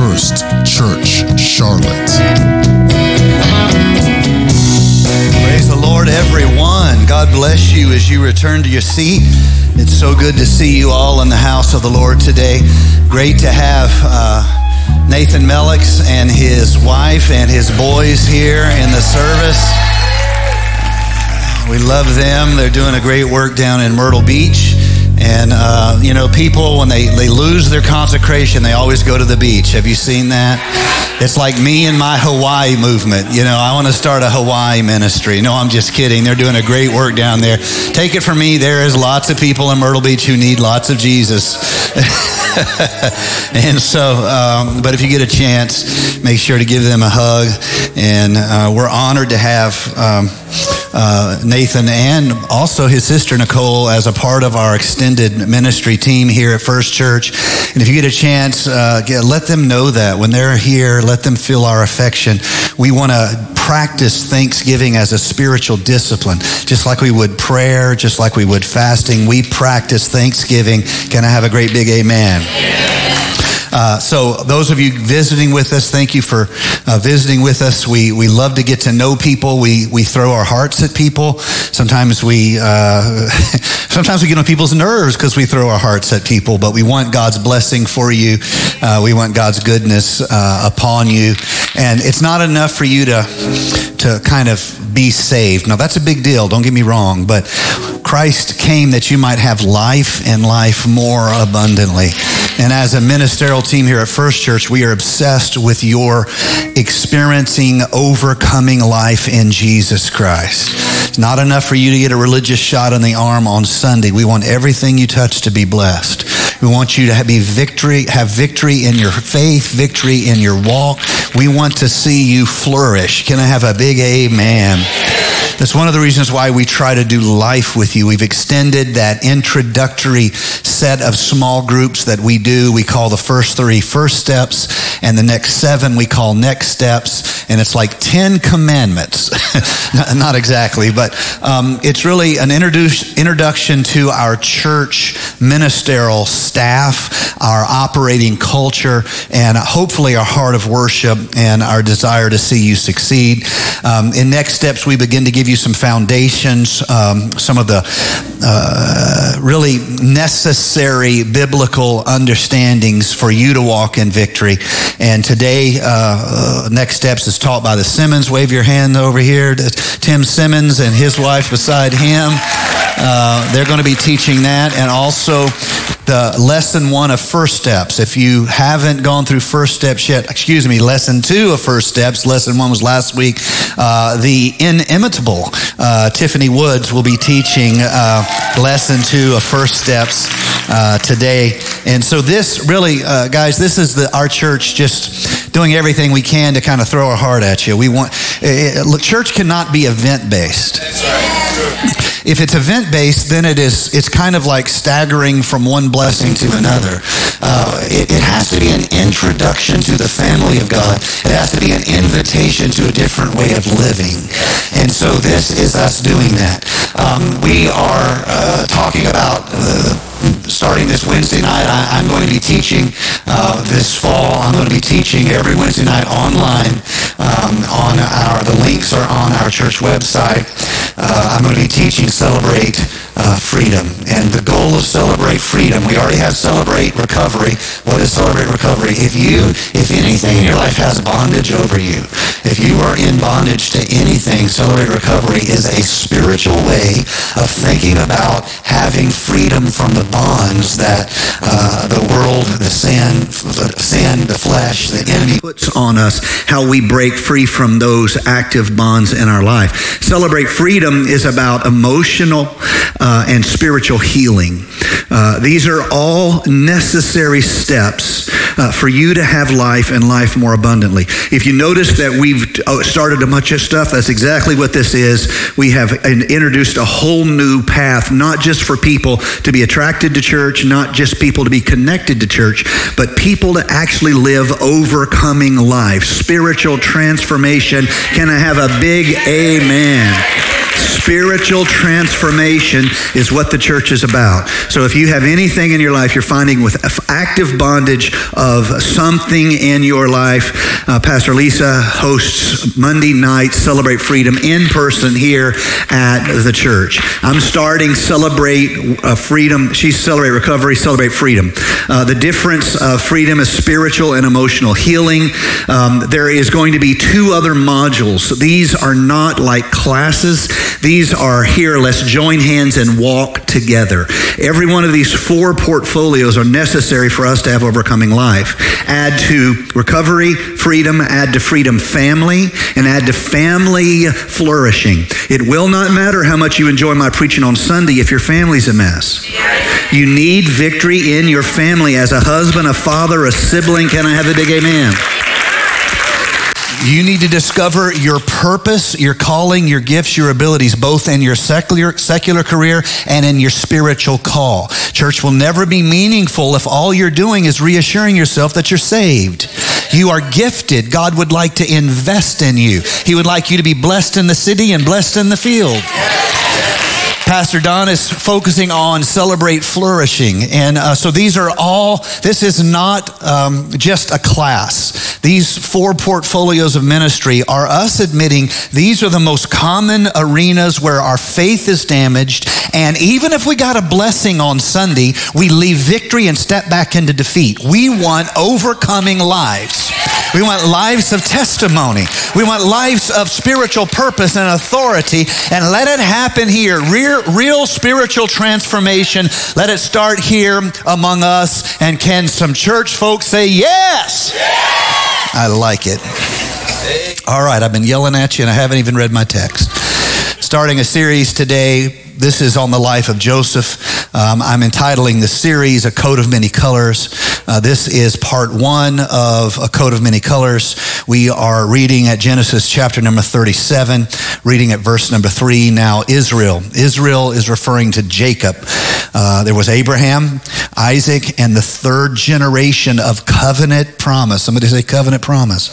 First Church Charlotte. Praise the Lord, everyone. God bless you as you return to your seat. It's so good to see you all in the house of the Lord today. Great to have uh, Nathan Melix and his wife and his boys here in the service. We love them. They're doing a great work down in Myrtle Beach. And, uh, you know, people, when they, they lose their consecration, they always go to the beach. Have you seen that? It's like me and my Hawaii movement. You know, I want to start a Hawaii ministry. No, I'm just kidding. They're doing a great work down there. Take it from me, there is lots of people in Myrtle Beach who need lots of Jesus. and so, um, but if you get a chance, make sure to give them a hug. And uh, we're honored to have um, uh, Nathan and also his sister Nicole as a part of our extended ministry team here at First Church. And if you get a chance, uh, get, let them know that when they're here, let them feel our affection. We want to practice Thanksgiving as a spiritual discipline, just like we would prayer, just like we would fasting. We practice Thanksgiving. Can I have a great big amen? Uh, so, those of you visiting with us, thank you for uh, visiting with us. We, we love to get to know people. We, we throw our hearts at people. Sometimes we, uh, sometimes we get on people's nerves because we throw our hearts at people, but we want God's blessing for you. Uh, we want God's goodness uh, upon you. And it's not enough for you to, to kind of be saved. Now, that's a big deal, don't get me wrong, but Christ came that you might have life and life more abundantly. And as a ministerial team here at First Church, we are obsessed with your experiencing overcoming life in Jesus Christ. It's not enough for you to get a religious shot in the arm on Sunday. We want everything you touch to be blessed. We want you to have, be victory, have victory in your faith, victory in your walk. We want to see you flourish. Can I have a big amen? That's one of the reasons why we try to do life with you. We've extended that introductory set of small groups that we do. We call the first three first steps, and the next seven we call next steps. And it's like 10 commandments. Not exactly, but um, it's really an introduce, introduction to our church ministerial staff, our operating culture, and hopefully our heart of worship and our desire to see you succeed. Um, in next steps, we begin to give you some foundations, um, some of the uh, really necessary biblical understandings for you to walk in victory. And today, uh, next steps is taught by the Simmons. Wave your hand over here to Tim Simmons and his wife beside him. Uh, they're going to be teaching that, and also the lesson one of first steps. If you haven't gone through first steps yet, excuse me, lesson two of first steps. Lesson one was last week. Uh, the inimitable uh, Tiffany Woods will be teaching uh, lesson two of first steps uh, today. And so this really, uh, guys, this is the, our church just doing everything we can to kind of throw our heart at you. We want it, look, church cannot be event based. If it's event based, then it is it's kind of like staggering from one blessing to another. Uh, it, it, has to be an introduction to the family of God. It has to be an invitation to a different way of living. And so this is us doing that. Um, we are uh, talking about. Uh, starting this Wednesday night, I, am going to be teaching uh, this fall. I'm going to be teaching every Wednesday night online. Um, on our the links are on our church website. Uh, I'm going to be teaching Celebrate uh, Freedom, and the goal of Celebrate Freedom. We already have Celebrate Recovery. What is Celebrate Recovery? If you, if anything in your life has bondage over you, if you are in bondage to anything, Celebrate Recovery is a spiritual way of thinking about having freedom from the bonds that uh, the world, the sin, the sin, the flesh, the enemy puts on us. How we break free from those active bonds in our life. Celebrate Freedom is about emotional uh, and spiritual healing. Uh, these are all necessary steps uh, for you to have life and life more abundantly. If you notice that we've uh, started a bunch of stuff, that's exactly what this is. We have introduced a whole new path, not just for people to be attracted to church, not just people to be connected to church, but people to actually live overcoming life, spiritual transformation. Can I have a big amen? Spiritual transformation is what the church is about. So if you have anything in your life you're finding with active bondage of something in your life, uh, Pastor Lisa hosts Monday night Celebrate Freedom in person here at the church. I'm starting Celebrate uh, Freedom. She's Celebrate Recovery, Celebrate Freedom. Uh, the difference of freedom is spiritual and emotional healing. Um, there is going to be two other modules. These are not like classes. These are here, let's join hands and walk together. Every one of these four portfolios are necessary for us to have overcoming life. Add to recovery, freedom, add to freedom family, and add to family flourishing. It will not matter how much you enjoy my preaching on Sunday if your family's a mess. You need victory in your family as a husband, a father, a sibling. Can I have a big amen? You need to discover your purpose, your calling, your gifts, your abilities, both in your secular, secular career and in your spiritual call. Church will never be meaningful if all you're doing is reassuring yourself that you're saved. You are gifted. God would like to invest in you. He would like you to be blessed in the city and blessed in the field. Pastor Don is focusing on celebrate flourishing. And uh, so these are all, this is not um, just a class. These four portfolios of ministry are us admitting these are the most common arenas where our faith is damaged. And even if we got a blessing on Sunday, we leave victory and step back into defeat. We want overcoming lives. We want lives of testimony. We want lives of spiritual purpose and authority. And let it happen here. Real, spiritual transformation. Let it start here among us. And can some church folks say yes? yes! I like it. All right, I've been yelling at you and I haven't even read my text. Starting a series today this is on the life of Joseph. Um, I'm entitling the series A Coat of Many Colors. Uh, this is part one of A Coat of Many Colors. We are reading at Genesis chapter number 37, reading at verse number three. Now, Israel. Israel is referring to Jacob. Uh, there was Abraham, Isaac, and the third generation of covenant promise. Somebody say covenant promise.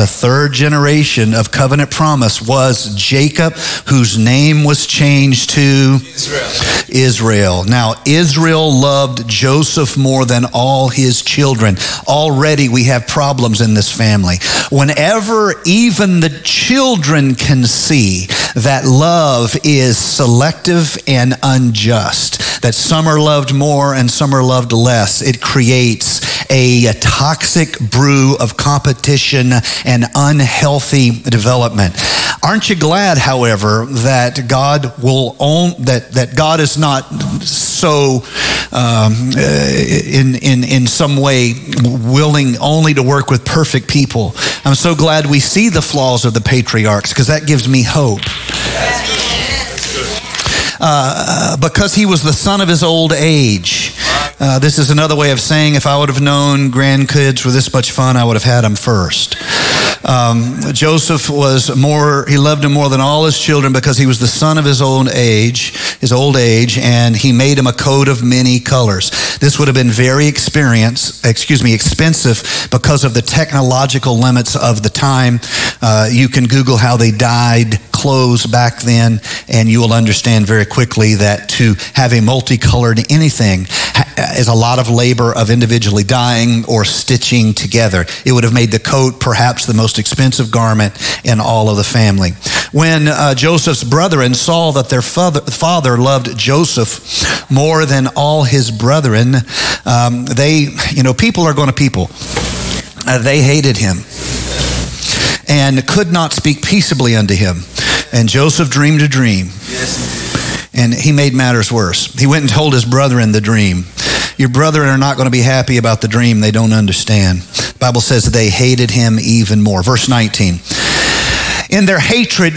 The third generation of covenant promise was Jacob, whose name was changed to Israel. Israel. Now, Israel loved Joseph more than all his children. Already we have problems in this family. Whenever even the children can see that love is selective and unjust, that some are loved more and some are loved less, it creates a, a toxic brew of competition and unhealthy development. Aren't you glad, however, that God will own that that God is not so um, in in in some way willing only to work with perfect people? I'm so glad we see the flaws of the patriarchs because that gives me hope. Uh, because he was the son of his old age. Uh, this is another way of saying if I would have known grandkids were this much fun, I would have had them first. Um, Joseph was more, he loved him more than all his children because he was the son of his own age, his old age, and he made him a coat of many colors. This would have been very experience, excuse me, expensive because of the technological limits of the time. Uh, you can Google how they dyed clothes back then, and you will understand very quickly that to have a multicolored anything is a lot of labor of individually dyeing or stitching together. It would have made the coat perhaps the most expensive garment in all of the family. When uh, Joseph's brethren saw that their father, father, loved Joseph more than all his brethren, um, they, you know, people are going to people. Uh, they hated him and could not speak peaceably unto him. And Joseph dreamed a dream. And he made matters worse. He went and told his brethren the dream. Your brethren are not going to be happy about the dream they don't understand. The Bible says they hated him even more. Verse 19. In their hatred,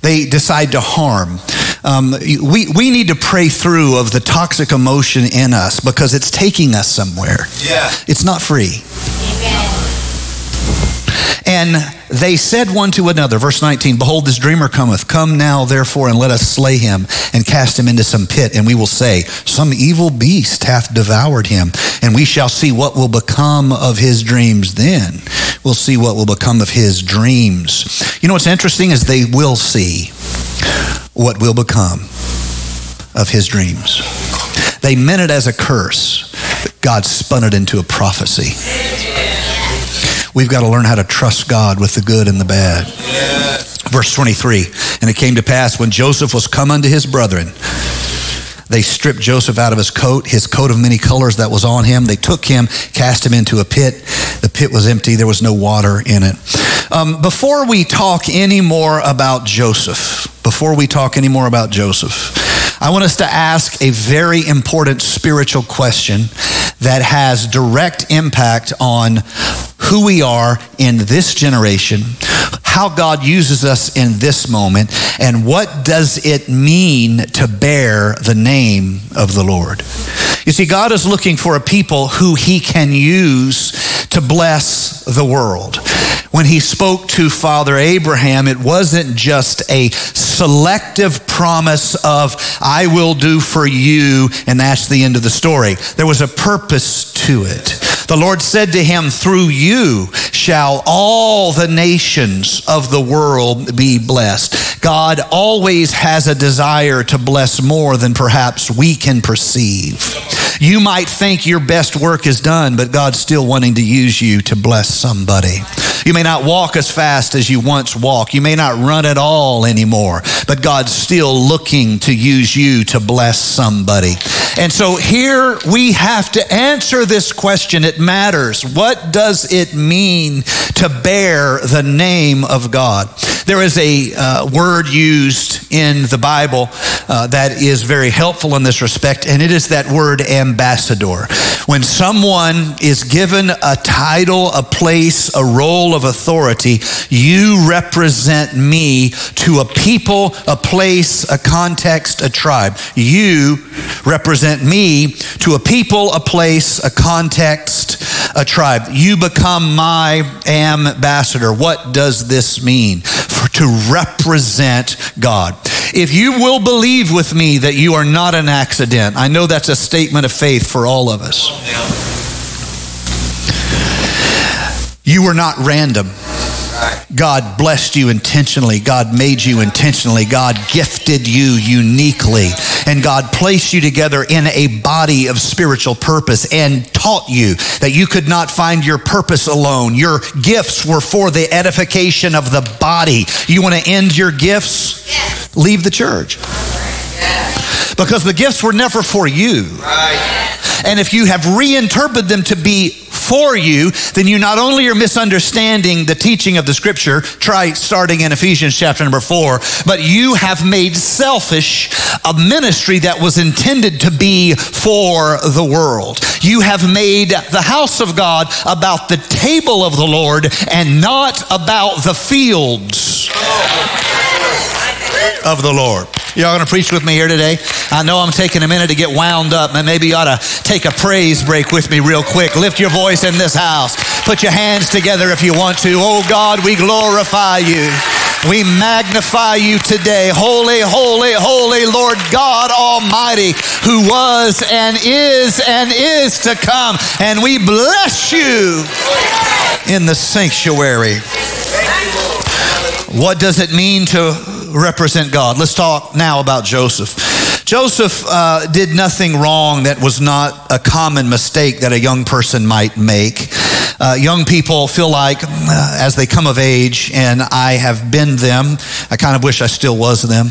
they decide to harm. Um, we, we need to pray through of the toxic emotion in us because it's taking us somewhere. Yeah. It's not free. And they said one to another, verse 19, Behold, this dreamer cometh. Come now, therefore, and let us slay him and cast him into some pit. And we will say, Some evil beast hath devoured him. And we shall see what will become of his dreams then. We'll see what will become of his dreams. You know what's interesting is they will see. what will become of his dreams. They meant it as a curse, but God spun it into a prophecy. We've got to learn how to trust God with the good and the bad. Verse 23 And it came to pass when Joseph was come unto his brethren, they stripped Joseph out of his coat, his coat of many colors that was on him. They took him, cast him into a pit. The pit was empty, there was no water in it. Um, before we talk any more about Joseph, before we talk any more about Joseph, I want us to ask a very important spiritual question that has direct impact on who we are in this generation, how God uses us in this moment, and what does it mean to bear the name of the Lord. You see, God is looking for a people who he can use to bless the world. When he spoke to Father Abraham, it wasn't just a selective promise of, I will do for you, and that's the end of the story. There was a purpose to it. The Lord said to him, Through you shall all the nations of the world be blessed. God always has a desire to bless more than perhaps we can perceive. You might think your best work is done, but God's still wanting to use you to bless somebody. You may not walk as fast as you once walked. You may not run at all anymore, but God's still looking to use you to bless somebody. And so here we have to answer this question. It matters. What does it mean to bear the name of God? There is a uh, word used in the Bible uh, that is very helpful in this respect, and it is that word ambassador. When someone is given a title, a place, a role of authority, you represent me to a people, a place, a context, a tribe. You represent me to a people, a place, a context, a tribe. You become my ambassador. What does this mean? For to represent God. If you will believe with me that you are not an accident, I know that's a statement of faith for all of us. You were not random. God blessed you intentionally. God made you intentionally. God gifted you uniquely. And God placed you together in a body of spiritual purpose and taught you that you could not find your purpose alone. Your gifts were for the edification of the body. You want to end your gifts? Yes. Leave the church. Because the gifts were never for you. Right. And if you have reinterpreted them to be for you, then you not only are misunderstanding the teaching of the scripture, try starting in Ephesians chapter number four, but you have made selfish a ministry that was intended to be for the world. You have made the house of God about the table of the Lord and not about the fields of the Lord. Y'all gonna preach with me here today? I know I'm taking a minute to get wound up, and maybe you ought to take a praise break with me real quick. Lift your voice in this house. Put your hands together if you want to. Oh God, we glorify you. We magnify you today. Holy, holy, holy Lord God Almighty, who was and is and is to come. And we bless you in the sanctuary. What does it mean to represent God? Let's talk now about Joseph. Joseph uh, did nothing wrong that was not a common mistake that a young person might make. Uh, young people feel like uh, as they come of age, and I have been them, I kind of wish I still was them.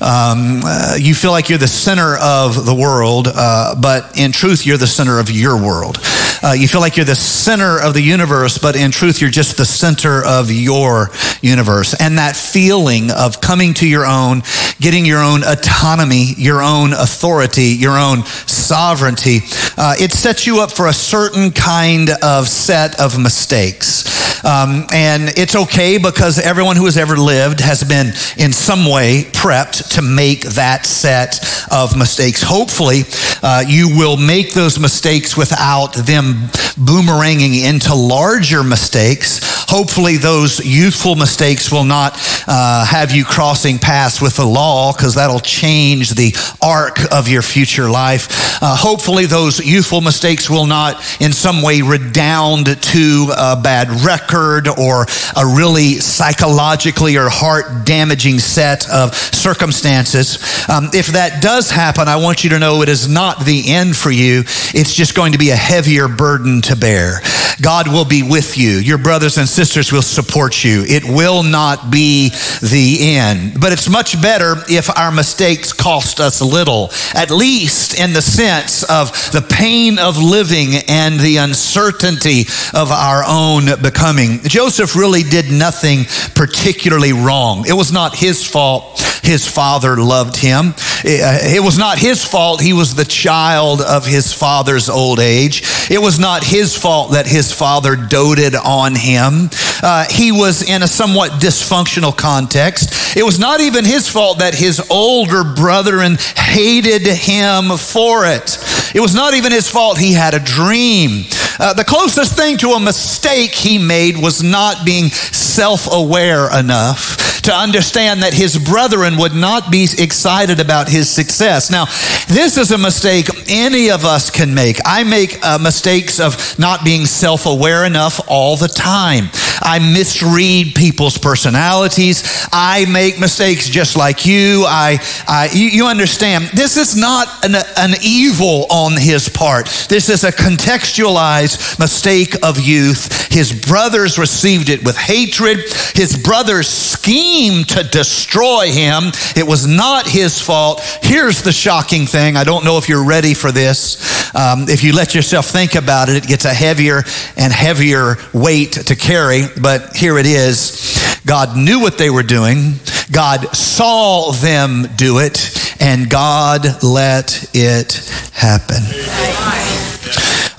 Um, uh, you feel like you're the center of the world, uh, but in truth, you're the center of your world. Uh, you feel like you're the center of the universe, but in truth, you're just the center of your universe. And that feeling of coming to your own, getting your own autonomy, your own authority, your own sovereignty, uh, it sets you up for a certain kind of set of mistakes. Um, and it's okay because everyone who has ever lived has been in some way prepped to make that set of mistakes. Hopefully, uh, you will make those mistakes without them boomeranging into larger mistakes hopefully those youthful mistakes will not uh, have you crossing paths with the law because that'll change the arc of your future life. Uh, hopefully those youthful mistakes will not in some way redound to a bad record or a really psychologically or heart damaging set of circumstances. Um, if that does happen, I want you to know it is not the end for you. It's just going to be a heavier burden to bear. God will be with you. Your brothers and sisters will support you. It will not be the end. But it's much better if our mistakes cost us little, at least in the sense of the pain of living and the uncertainty of our own becoming. Joseph really did nothing particularly wrong. It was not his fault his father loved him. Eh, it was not his fault he was the child of his father's old age. It was not his fault that his father doted on him. Uh, he was in a somewhat dysfunctional context. It was not even his fault that his older brethren hated him for it. It was not even his fault he had a dream. Uh, the closest thing to a mistake he made was not being self aware enough to understand that his brethren would not be excited about his success. Now, this is a mistake any of us can make. I make uh, mistakes of not being self aware enough all the time. I misread people's personalities. I make mistakes just like you. I, I you, you understand, this is not an, an evil on his part. This is a contextualized mistake of youth. His brothers received it with hatred. His brothers schemed to destroy him. It was not his fault. Here's the shocking thing. I don't know if you're ready for this. Um, if you let yourself think about it, it gets a heavier and heavier weight to carry. But here it is. God knew what they were doing. God saw them do it, and God let it happen.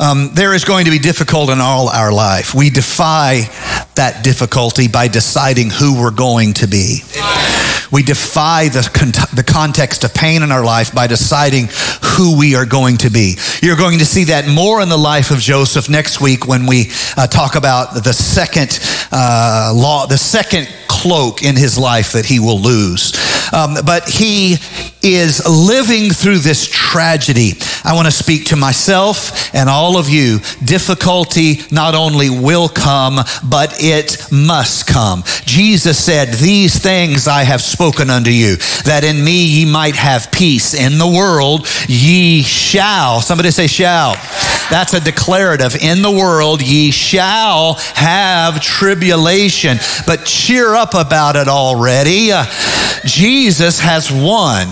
Um, there is going to be difficult in all our life. We defy that difficulty by deciding who we're going to be. We defy the, con- the context of pain in our life by deciding who we are going to be. You're going to see that more in the life of Joseph next week when we uh, talk about the second uh, law, the second cloak in his life that he will lose. Um, but he is living through this tragedy. I want to speak to myself and all of you. Difficulty not only will come, but it must come. Jesus said, These things I have spoken unto you, that in me ye might have peace. In the world ye shall. Somebody say, shall. That's a declarative. In the world ye shall have tribulation, but cheer up about it already. Uh, Jesus has won.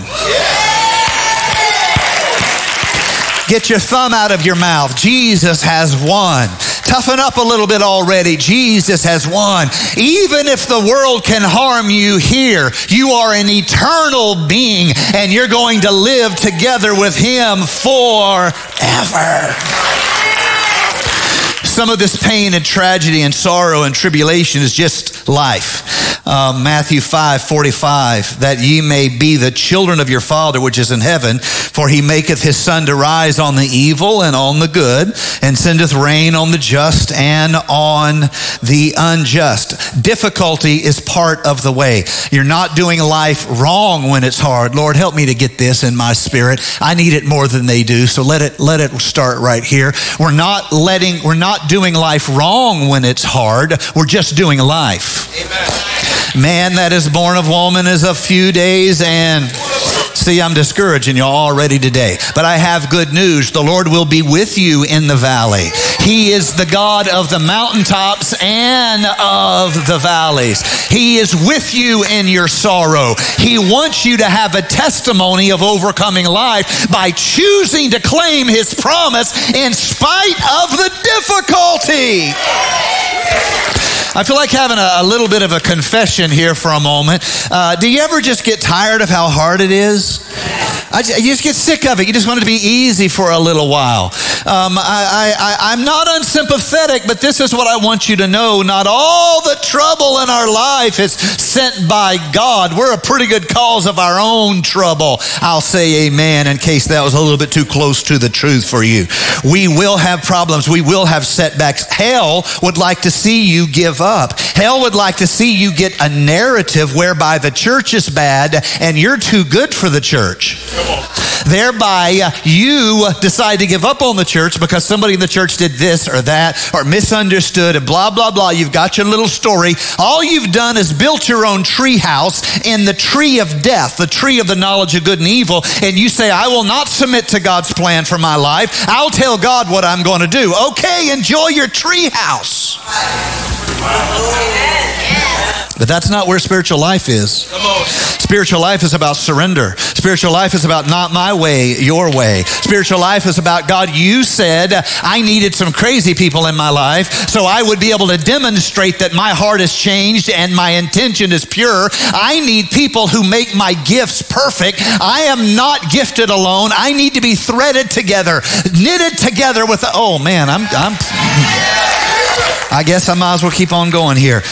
Get your thumb out of your mouth. Jesus has won. Toughen up a little bit already. Jesus has won. Even if the world can harm you here, you are an eternal being and you're going to live together with Him forever some of this pain and tragedy and sorrow and tribulation is just life. Uh, Matthew 5 45, that ye may be the children of your Father which is in heaven, for he maketh his sun to rise on the evil and on the good, and sendeth rain on the just and on the unjust. Difficulty is part of the way. You're not doing life wrong when it's hard. Lord, help me to get this in my spirit. I need it more than they do, so let it let it start right here. We're not letting we're not doing life wrong when it's hard. We're just doing life. Amen. Man that is born of woman is a few days and See, I'm discouraging you already today. But I have good news. The Lord will be with you in the valley. He is the God of the mountaintops and of the valleys. He is with you in your sorrow. He wants you to have a testimony of overcoming life by choosing to claim His promise in spite of the difficulty. I feel like having a, a, little bit of a confession here for a moment. Uh, do you ever just get tired of how hard it is? I, you just get sick of it. You just want it to be easy for a little while. Um, I, I'm not unsympathetic, but this is what I want you to know. Not all the trouble in our life is sent by God. We're a pretty good cause of our own trouble. I'll say amen in case that was a little bit too close to the truth for you. We will have problems. We will have setbacks. Hell would like to see you give up. Hell would like to see you get a narrative whereby the church is bad and you're too good for the church. Thereby, uh, you decide to give up on the church because somebody in the church did this or that or misunderstood and blah, blah, blah. You've got your little story. All you've done is built your own tree house in the tree of death, the tree of the knowledge of good and evil. And you say, I will not submit to God's plan for my life. I'll tell God what I'm going to do. Okay, enjoy your tree house. Amen. But that's not where spiritual life is. Spiritual life is about surrender. Spiritual life is about not my way, your way. Spiritual life is about God, you said I needed some crazy people in my life so I would be able to demonstrate that my heart has changed and my intention is pure. I need people who make my gifts perfect. I am not gifted alone. I need to be threaded together, knitted together with, the, oh man, I'm, I'm, I guess I might as well keep on going here.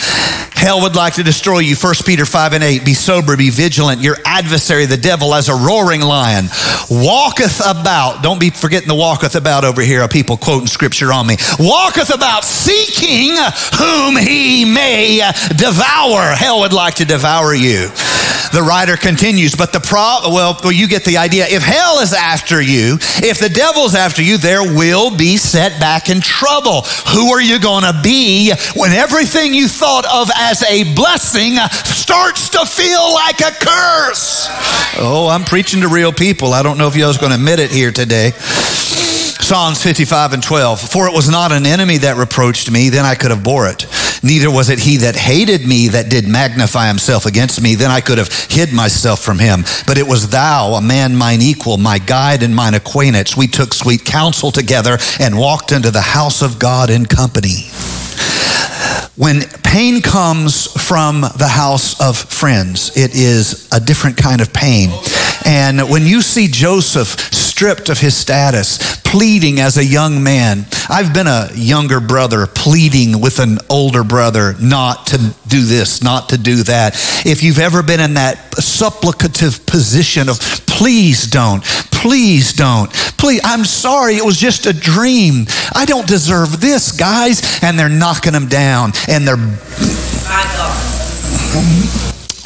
Hell would like to destroy you. 1 Peter 5 and 8. Be sober, be vigilant. Your adversary, the devil, as a roaring lion, walketh about. Don't be forgetting the walketh about over here. People quoting scripture on me. Walketh about seeking whom he may devour. Hell would like to devour you. The writer continues, but the pro, well, well, you get the idea. If hell is after you, if the devil's after you, there will be setback and trouble. Who are you going to be when everything you thought of as a blessing starts to feel like a curse? Oh, I'm preaching to real people. I don't know if was going to admit it here today. Psalms 55 and 12. For it was not an enemy that reproached me, then I could have bore it. Neither was it he that hated me that did magnify himself against me, then I could have hid myself from him. But it was thou, a man mine equal, my guide and mine acquaintance. We took sweet counsel together and walked into the house of God in company. When pain comes from the house of friends, it is a different kind of pain. And when you see Joseph stripped of his status, pleading as a young man, I've been a younger brother pleading with an older brother not to do this, not to do that. If you've ever been in that supplicative position of please don't, please don't, please, I'm sorry, it was just a dream. I don't deserve this, guys. And they're knocking him down and they're.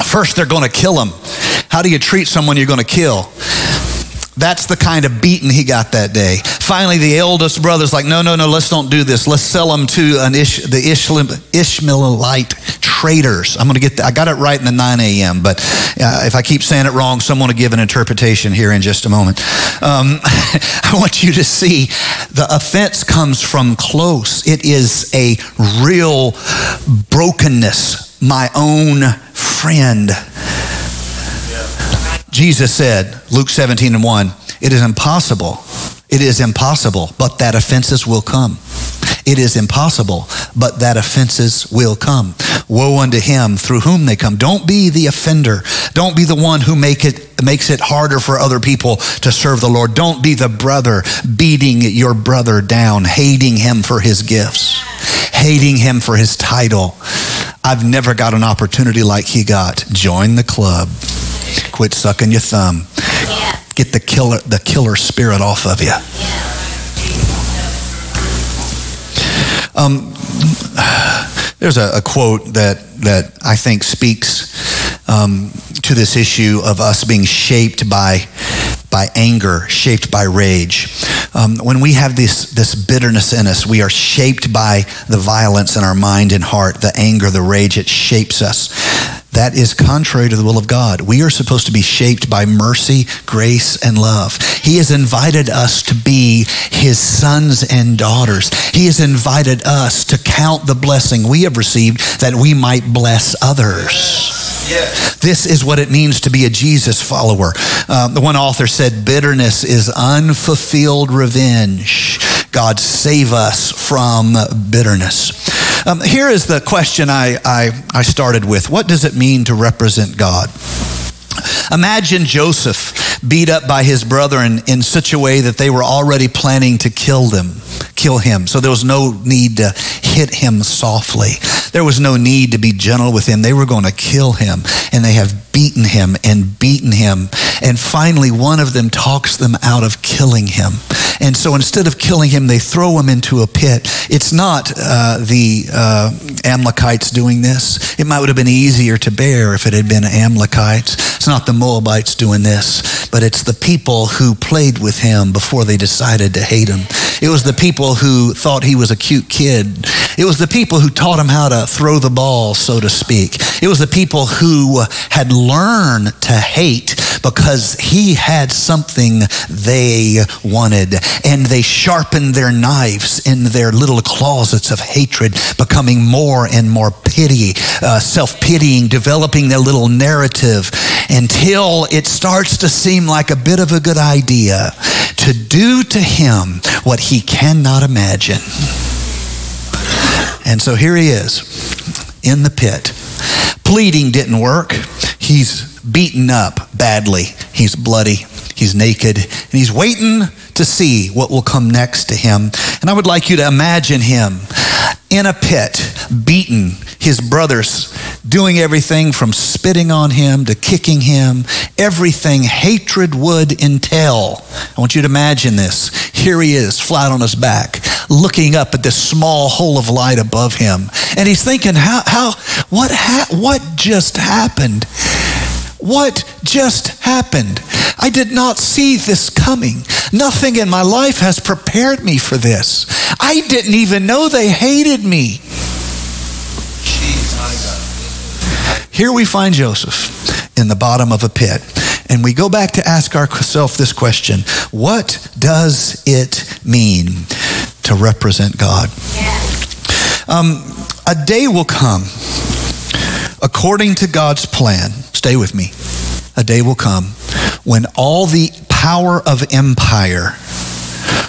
First, they're going to kill him. How do you treat someone you're going to kill? That's the kind of beating he got that day. Finally, the eldest brother's like, no, no, no, let's don't do this. Let's sell him to an Ish, the Ishmaelite traders. I'm going to get, I got it right in the 9 a.m., but uh, if I keep saying it wrong, someone will give an interpretation here in just a moment. Um, I want you to see the offense comes from close. It is a real brokenness. My own friend Jesus said, Luke 17 and 1, it is impossible. It is impossible, but that offenses will come. It is impossible, but that offenses will come. Woe unto him through whom they come. Don't be the offender. Don't be the one who make it, makes it harder for other people to serve the Lord. Don't be the brother beating your brother down, hating him for his gifts, hating him for his title. I've never got an opportunity like he got. Join the club. Quit sucking your thumb. Yeah. Get the killer, the killer spirit off of you. Um, there's a, a, quote that that I think speaks um, to this issue of us being shaped by by anger, shaped by rage. Um, when we have this this bitterness in us, we are shaped by the violence in our mind and heart, the anger, the rage. It shapes us. That is contrary to the will of God. We are supposed to be shaped by mercy, grace, and love. He has invited us to be his sons and daughters. He has invited us to count the blessing we have received that we might bless others. Yes. This is what it means to be a Jesus follower. Um, the one author said, bitterness is unfulfilled revenge. God save us from bitterness. Um, here is the question I, I, I started with What does it mean to represent God? Imagine Joseph beat up by his brother in, in such a way that they were already planning to kill them, kill him. So there was no need to hit him softly. There was no need to be gentle with him. They were going to kill him, and they have beaten him and beaten him. And finally, one of them talks them out of killing him. And so instead of killing him, they throw him into a pit. It's not uh, the uh, Amalekites doing this. It might have been easier to bear if it had been Amalekites. It's not the Moabites doing this, but it's the people who played with him before they decided to hate him. It was the people who thought he was a cute kid. It was the people who taught him how to throw the ball, so to speak. It was the people who had learned to hate because he had something they wanted. And they sharpened their knives in their little closets of hatred, becoming more and more pity, uh, self pitying, developing their little narrative until it starts to seem like a bit of a good idea to do to him what he cannot imagine. And so here he is in the pit. Pleading didn't work. He's beaten up badly. He's bloody. He's naked. And he's waiting to see what will come next to him. And I would like you to imagine him in a pit, beaten, his brothers doing everything from spitting on him to kicking him, everything hatred would entail. I want you to imagine this. Here he is, flat on his back, looking up at this small hole of light above him. And he's thinking, how, how, what, ha- what just happened? What just happened? I did not see this coming. Nothing in my life has prepared me for this. I didn't even know they hated me. Here we find Joseph in the bottom of a pit. And we go back to ask ourselves this question What does it mean to represent God? Um, a day will come, according to God's plan. Stay with me. A day will come when all the power of empire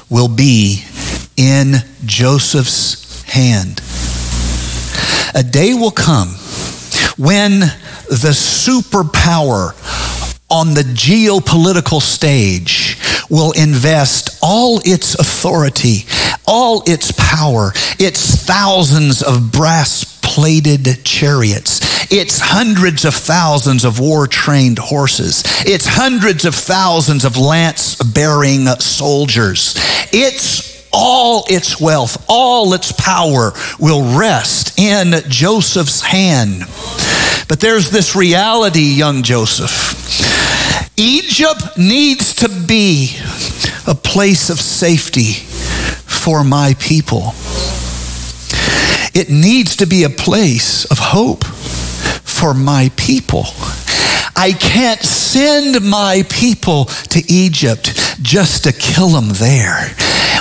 will be in Joseph's hand. A day will come when the superpower on the geopolitical stage will invest all its authority, all its power, its thousands of brass plated chariots, its hundreds of thousands of war trained horses, its hundreds of thousands of lance bearing soldiers, its all its wealth, all its power will rest in Joseph's hand. But there's this reality, young Joseph. Egypt needs to be a place of safety for my people. It needs to be a place of hope for my people. I can't send my people to Egypt just to kill them there.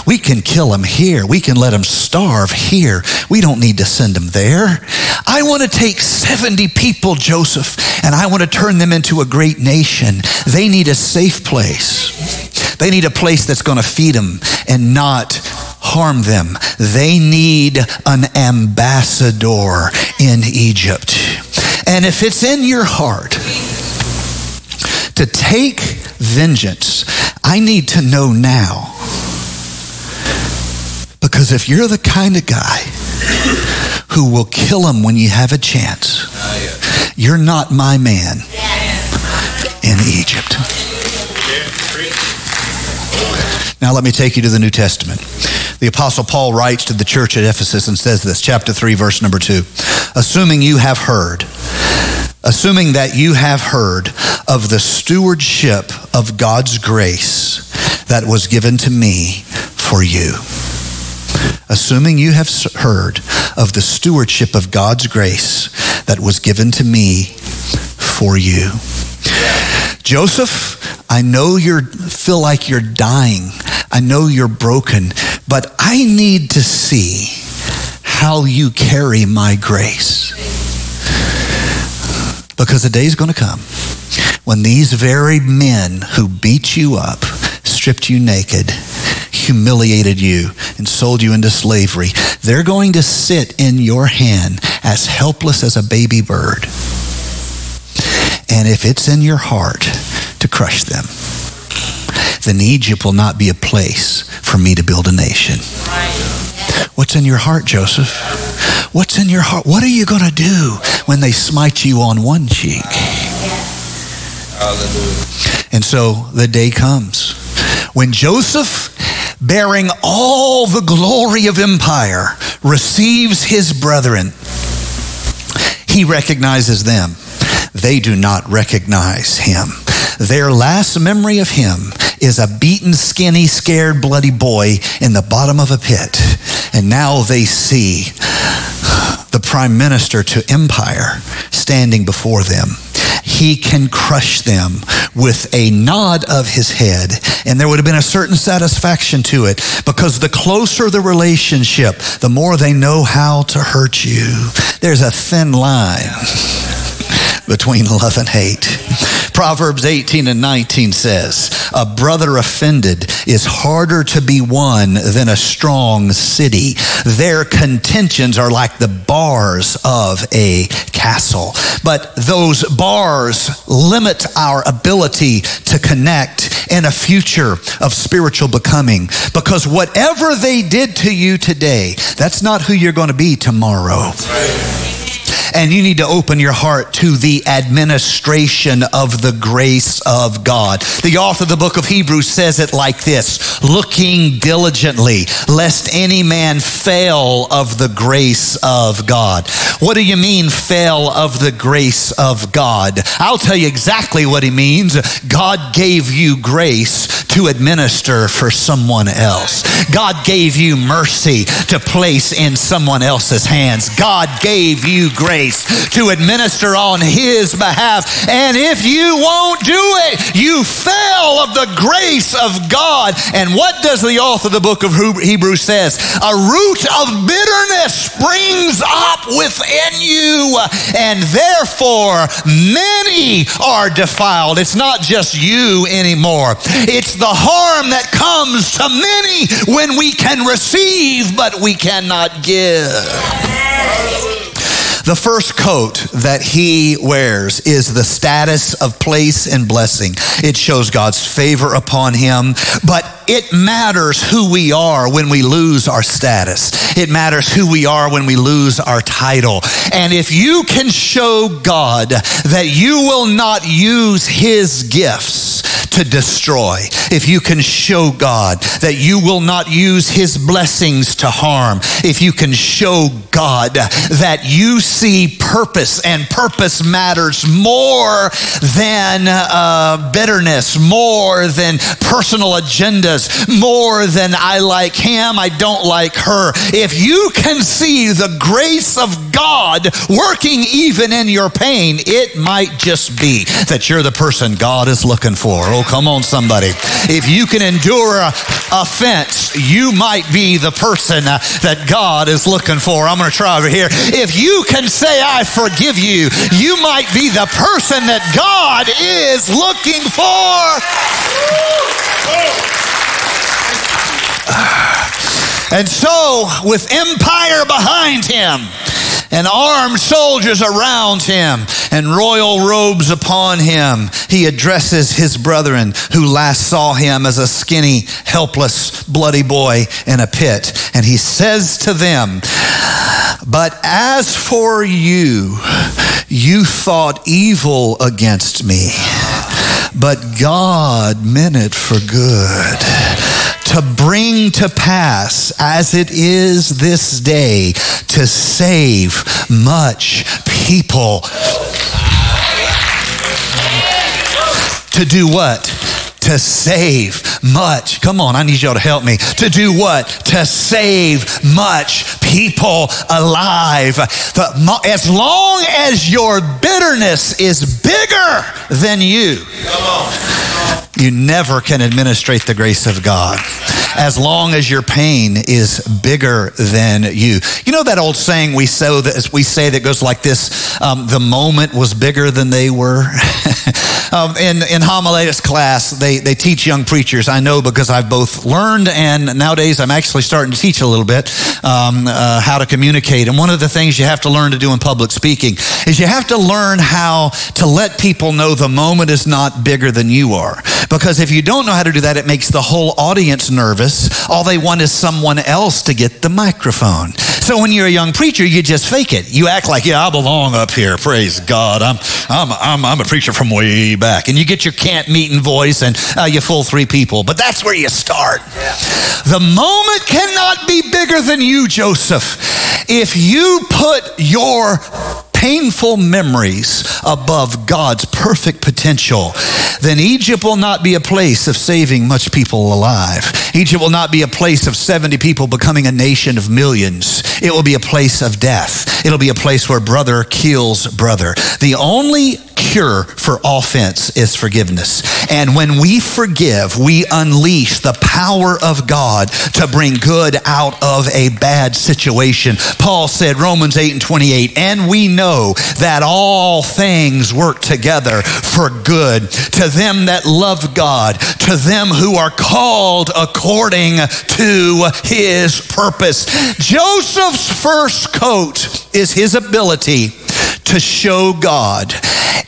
We can kill them here. We can let them starve here. We don't need to send them there. I want to take 70 people, Joseph, and I want to turn them into a great nation. They need a safe place. They need a place that's going to feed them and not harm them. They need an ambassador in Egypt. And if it's in your heart to take vengeance, I need to know now because if you're the kind of guy who will kill him when you have a chance, you're not my man in Egypt. Now, let me take you to the New Testament. The Apostle Paul writes to the church at Ephesus and says this, chapter 3, verse number 2. Assuming you have heard, assuming that you have heard of the stewardship of God's grace that was given to me for you assuming you have heard of the stewardship of God's grace that was given to me for you. Joseph, I know you feel like you're dying. I know you're broken, but I need to see how you carry my grace. Because the day is going to come when these very men who beat you up, stripped you naked, humiliated you and sold you into slavery, they're going to sit in your hand as helpless as a baby bird. And if it's in your heart to crush them, then Egypt will not be a place for me to build a nation. What's in your heart, Joseph? What's in your heart? What are you going to do when they smite you on one cheek? Hallelujah. And so the day comes when Joseph, bearing all the glory of empire, receives his brethren. He recognizes them. They do not recognize him. Their last memory of him is a beaten, skinny, scared, bloody boy in the bottom of a pit. And now they see the prime minister to empire standing before them. He can crush them with a nod of his head. And there would have been a certain satisfaction to it because the closer the relationship, the more they know how to hurt you. There's a thin line between love and hate. Proverbs 18 and 19 says, A brother offended is harder to be won than a strong city. Their contentions are like the bars of a castle. But those bars limit our ability to connect in a future of spiritual becoming. Because whatever they did to you today, that's not who you're going to be tomorrow and you need to open your heart to the administration of the grace of God. The author of the book of Hebrews says it like this looking diligently, lest any man fail of the grace of God. What do you mean, fail of the grace of God? I'll tell you exactly what he means. God gave you grace to administer for someone else. God gave you mercy to place in someone else's hands. God gave you grace to administer on his behalf. And if you won't do it, you fail of the grace of God. And what does the author of the book of Hebrews says? A root of bitterness springs up within you, and therefore many are defiled. It's not just you anymore. It's the harm that comes to many when we can receive, but we cannot give. The first coat that he wears is the status of place and blessing. It shows God's favor upon him, but it matters who we are when we lose our status. It matters who we are when we lose our title. And if you can show God that you will not use his gifts to destroy, if you can show God that you will not use his blessings to harm, if you can show God that you see purpose and purpose matters more than uh, bitterness, more than personal agendas, more than I like him, I don't like her. If you can see the grace of God working even in your pain, it might just be that you're the person God is looking for. Come on, somebody. If you can endure offense, you might be the person that God is looking for. I'm going to try over here. If you can say, I forgive you, you might be the person that God is looking for. And so, with empire behind him, and armed soldiers around him, and royal robes upon him, he addresses his brethren who last saw him as a skinny, helpless, bloody boy in a pit. And he says to them, But as for you, you thought evil against me, but God meant it for good to bring to pass as it is this day to save much people. To do what? To save much. Come on, I need y'all to help me. To do what? To save much people alive. As long as your bitterness is bigger than you, you never can administrate the grace of God as long as your pain is bigger than you. You know that old saying we say that we say that goes like this: um, "The moment was bigger than they were." um, in in homiletics class, they they teach young preachers. I know because I've both learned and nowadays I'm actually starting to teach a little bit um, uh, how to communicate. And one of the things you have to learn to do in public speaking is you have to learn how to let people know the moment is not bigger than you are. Because if you don't know how to do that, it makes the whole audience nervous. All they want is someone else to get the microphone. So when you're a young preacher, you just fake it. You act like, yeah, I belong up here. Praise God. I'm, I'm, I'm, I'm a preacher from way back. And you get your camp meeting voice and uh, you fool three people. But that's where you start. Yeah. The moment cannot be bigger than you, Joseph. If you put your painful memories above God's perfect potential, then Egypt will not be a place of saving much people alive. Egypt will not be a place of 70 people becoming a nation of millions. It will be a place of death. It'll be a place where brother kills brother. The only cure for offense is forgiveness. And when we forgive, we unleash the power of God to bring good out of a bad situation. Paul said, Romans 8 and 28, and we know that all things work together for good to them that love God, to them who are called according to his purpose. Joseph's first coat is his ability to show God.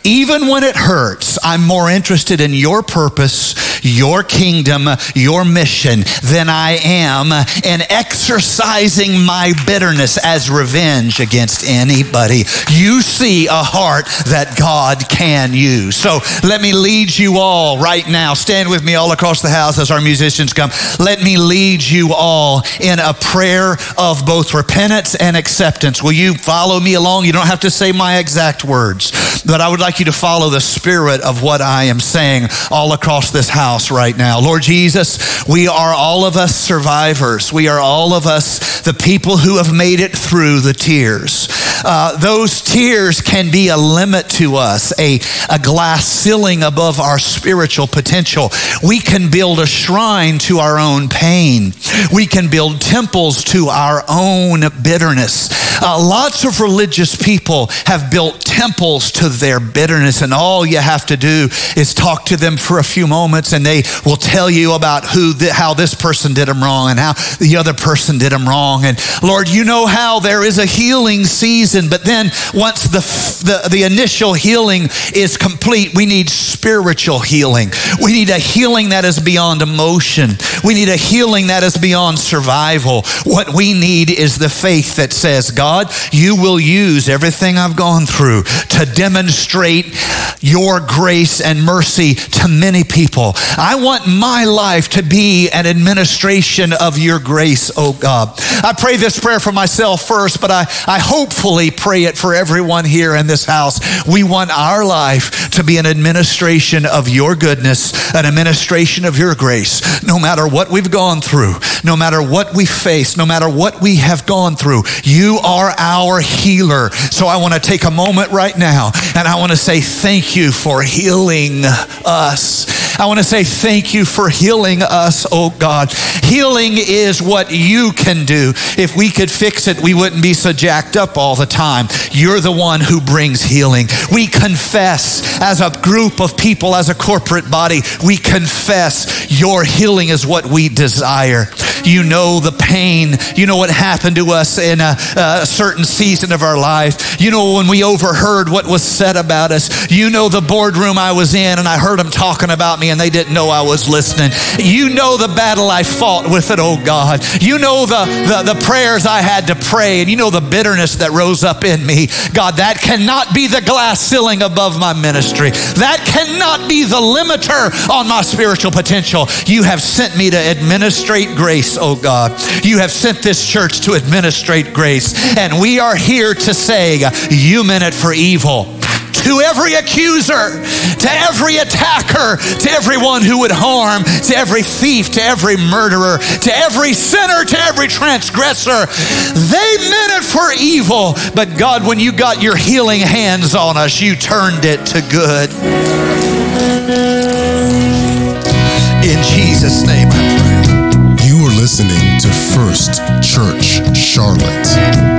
Even when it hurts, I'm more interested in your purpose, your kingdom, your mission than I am in exercising my bitterness as revenge against anybody. You see a heart that God can use. So let me lead you all right now. Stand with me all across the house as our musicians come. Let me lead you all in a prayer of both repentance and acceptance. Will you follow me along? You don't have to say my exact words, but I would like you to follow the spirit of what I am saying all across this house right now. Lord Jesus, we are all of us survivors. We are all of us the people who have made it through the tears. Uh, those tears can be a limit to us, a, a glass ceiling above our spiritual potential. We can build a shrine to our own pain. We can build temples to our own bitterness. Uh, lots of religious people have built temples to their bitterness, and all you have to do is talk to them for a few moments, and they will tell you about who, the, how this person did them wrong and how the other person did them wrong. And Lord, you know how there is a healing season, but then once the, the, the initial healing is complete, we need spiritual healing. We need a healing that is beyond emotion. We need a healing that is beyond survival. What we need is the faith that says, God, you will use everything I've gone through to demonstrate your grace and mercy to many people. I want my life to be an administration of your grace, oh God. I pray this prayer for myself first, but I, I hopefully pray it for everyone here in this house. We want our life to be an administration of your goodness, an administration of your grace. No matter what we've gone through, no matter what we face, no matter what we have gone through, you are our healer. So I want to take a moment right now and I want to say thank you for healing us. I want to say thank you for healing us, oh God. Healing is what you can do. If we could fix it, we wouldn't be so jacked up all the time. You're the one who brings healing. We confess as a group of people, as a corporate body, we confess your healing is what we desire. You know the pain. You know what happened to us in a, a certain season of our life. You know when we overheard what was said about us. You know the boardroom I was in and I heard them talking about me and they didn't know I was listening. You know the battle I fought with it, oh God. You know the, the, the prayers I had to pray and you know the bitterness that rose up in me. God, that cannot be the glass ceiling above my ministry. That cannot be the limiter on my spiritual potential. You have sent me to administrate grace, oh God. You have sent this church to administrate grace. And we are here to say, you meant it for evil to every accuser, to every attacker, to everyone who would harm, to every thief, to every murderer, to every sinner, to every transgressor. They meant it for evil, but God, when you got your healing hands on us, you turned it to good. In Jesus' name I pray. Listening to First Church Charlotte.